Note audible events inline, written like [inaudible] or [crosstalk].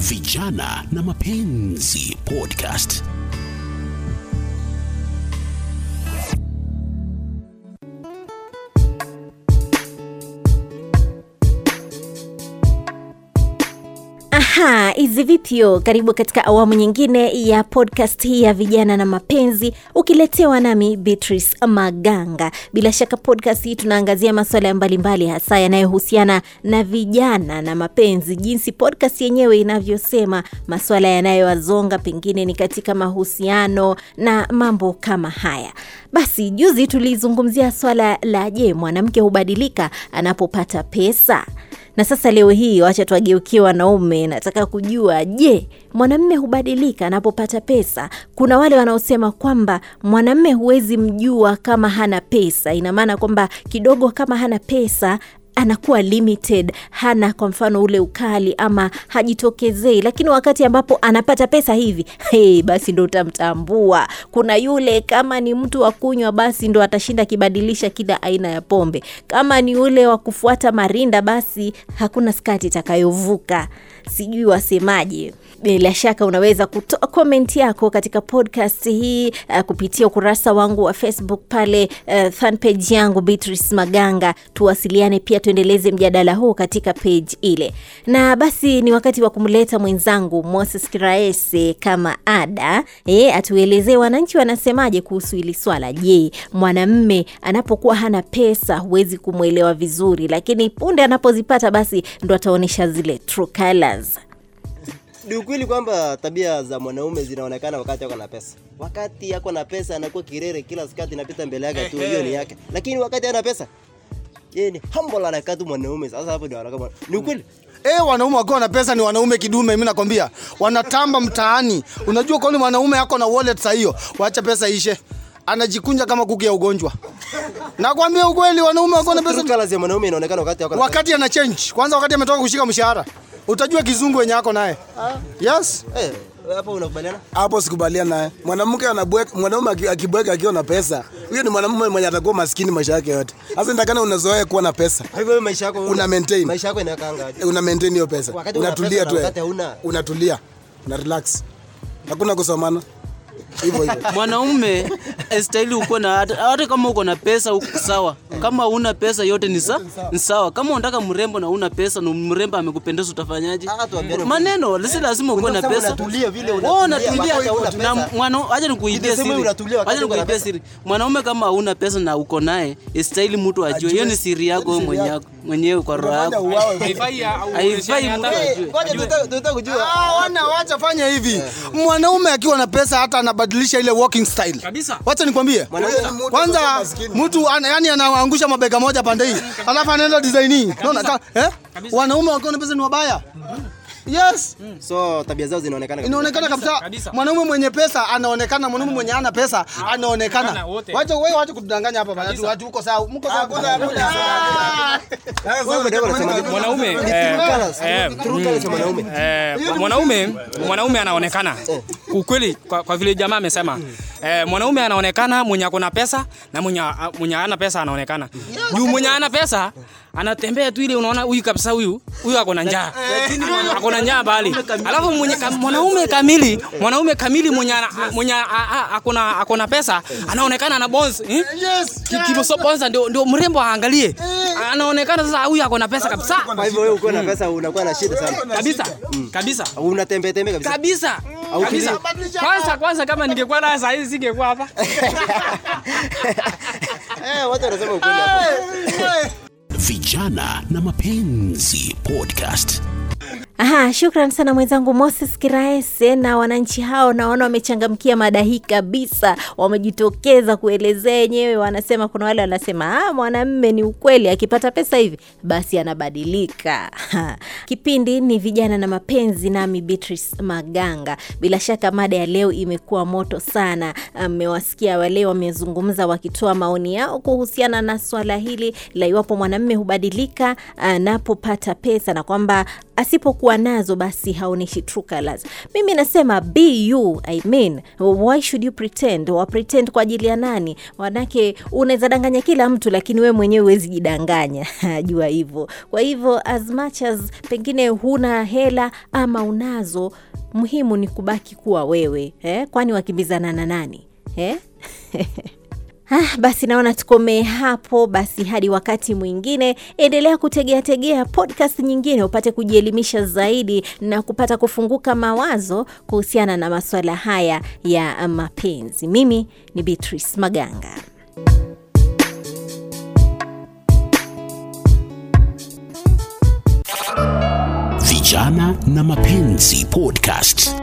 Vijana na Mapenzi Podcast. Aha, hizi vipyo, karibu katika awamu nyingine ya podcast hii ya vijana na mapenzi, ukiletewa nami Beatrice Maganga. Bila shaka podcast hii tunaangazia masuala mbalimbali, hasa yanayohusiana na vijana na mapenzi, jinsi podcast yenyewe inavyosema, masuala yanayowazonga pengine ni katika mahusiano na mambo kama haya. Basi juzi tulizungumzia swala la je, mwanamke hubadilika anapopata pesa? Na sasa leo hii wacha tuwageukie wanaume nataka kujua je mwanamme hubadilika anapopata pesa? Kuna wale wanaosema kwamba mwanamme huwezi mjua kama hana pesa. Ina maana kwamba kidogo kama hana pesa anakuwa limited hana kwa mfano ule ukali ama hajitokezei. Lakini wakati ambapo anapata pesa hivi hey, basi ndo utamtambua. Kuna yule kama ni mtu wa kunywa basi ndo atashinda akibadilisha kila aina ya pombe. Kama ni ule wa kufuata marinda basi hakuna skati itakayovuka. Sijui wasemaje. Bila shaka unaweza kutoa komenti yako katika podcast hii uh, kupitia ukurasa wangu wa facebook pale uh, fanpage yangu beatrice maganga. Tuwasiliane pia tuendeleze mjadala huu katika page ile na basi ni wakati wa kumleta mwenzangu moses kiraese kama ada e, atuelezee wananchi wanasemaje kuhusu hili swala je mwanamme anapokuwa hana pesa huwezi kumwelewa vizuri lakini punde anapozipata basi ndo ataonyesha zile true colors ukweli kwamba tabia za mwanaume zinaonekana wakati ako na pesa. Wakati ako na pesa anakuwa kirere, kila skati inapita mbele yake tu, hiyo ni yake. Lakini wakati ana pesa yeye ni humble, anakaa tu mwanaume. Sasa hapo ndio anakaa ni ukweli. Eh, wanaume wakiwa na pesa ni wanaume kidume, mimi nakwambia, wanatamba mtaani. Unajua kwani nini mwanaume yako na wallet saa hiyo, waacha pesa ishe, anajikunja kama kuku ya ugonjwa. Nakwambia ukweli, wanaume wakiwa na pesa colors mwanaume inaonekana wakati yako wakati ana change, kwanza wakati ametoka kushika mshahara, utajua kizungu wenye yako naye. Yes, Eh, hapo unakubaliana? hapo sikubaliana naye. Mwanamke anabweka, mwanaume akibweka akiwa na pesa, huyo ni mwanamume mwenye atakuwa maskini maisha yake yote. Sasa nitakana unazoea kuwa na pesa, hivyo wewe maisha yako Una maintain. Maisha yako inakaanga aje? una maintain hiyo pesa, unatulia na tu, eh. unatulia, una relax, hakuna kusomana hivyo hivyo. mwanaume estahili uko na hata kama uko na pesa uko sawa kama una pesa yote ni sa, sawa. kama unataka mrembo na una pesa na mrembo amekupendeza utafanyaje? Maneno si lazima ukuwe na pesa. Wewe unatulia, na acha nikuibie siri. acha nikuibie siri. Mwanaume kama hauna pesa na uko naye istahili mtu ajue. Hiyo ni siri yako wewe mwenyewe mwenyewe kwa roho yako haifai. Ah, wana wacha fanya hivi. Mwanaume akiwa na pesa hata anabadilisha ile walking style. Kabisa. Wacha nikwambie. Kwanza mtu ana, yani anaangusha mabega moja pande hii. [laughs] Alafu anaenda design hii. Unaona eh? Wanaume wakiwa na pesa ni wabaya. Yes. So tabia zao zinaonekana. kabisa. Inaonekana kabisa. Mwanaume mwenye pesa anaonekana, mwanaume mwenye hana pesa anaonekana. Wacha wewe wacha kutudanganya hapa bana. Tu watu uko sawa. Mko sawa. Ndio mwanaume Ni eh, eh, mwanaume. eh, mwanaume mwanaume anaonekana ukweli kwa vile jamaa amesema eh, mwanaume anaonekana mwenye ako na pesa na mwenye mwenye hana pesa anaonekana. Juu mwenye hana pesa anatembea tu ile unaona huyu kabisa huyu huyu ako na njaa. Ako na njaa bali alafu mwenye mwanaume kamili mwanaume kamili mwenye mwenye a- a- ako na ako na pesa anaonekana ana bonds eh? Ki- kiboso bonds ndio ndio mrembo aangalie. Anaonekana sasa huyu ako na pesa kabisa. Kwa hivyo wewe uko na pesa unakuwa na shida sana. kabisa. Kabisa. Unatembea tembea kabisa. Kabisa kwanza kwanza kama ningekuwa naye saa hizi singekuwa hapa [laughs] Eh, watu wanasema ukweli hapo. Vijana na Mapenzi Podcast. Aha, shukran sana mwenzangu Moses Kiraese na wananchi hao, naona wamechangamkia mada hii kabisa, wamejitokeza kuelezea wenyewe. Wanasema kuna wale wanasema ah, mwanamme ni ukweli, akipata pesa hivi basi anabadilika. [laughs] Kipindi ni vijana na mapenzi, nami Beatrice Maganga. Bila shaka mada ya leo imekuwa moto sana. Mmewasikia wale wamezungumza wakitoa maoni yao kuhusiana na swala hili la iwapo mwanamme hubadilika anapopata pesa na kwamba asipokuwa kuwa nazo basi haoneshi true colors. Mimi nasema be you, I mean, why should you pretend? Wa pretend kwa ajili ya nani? Manake unaweza danganya kila mtu, lakini we mwenyewe huwezi jidanganya [laughs] jua hivyo. Kwa hivyo as much as pengine huna hela ama unazo, muhimu ni kubaki kuwa wewe eh? Kwani wakimbizana na nani eh? [laughs] Ah, basi naona tukomee hapo basi hadi wakati mwingine. Endelea kutegea tegea podcast nyingine upate kujielimisha zaidi na kupata kufunguka mawazo kuhusiana na masuala haya ya mapenzi. Mimi ni beatrice maganga. Vijana na Mapenzi Podcast.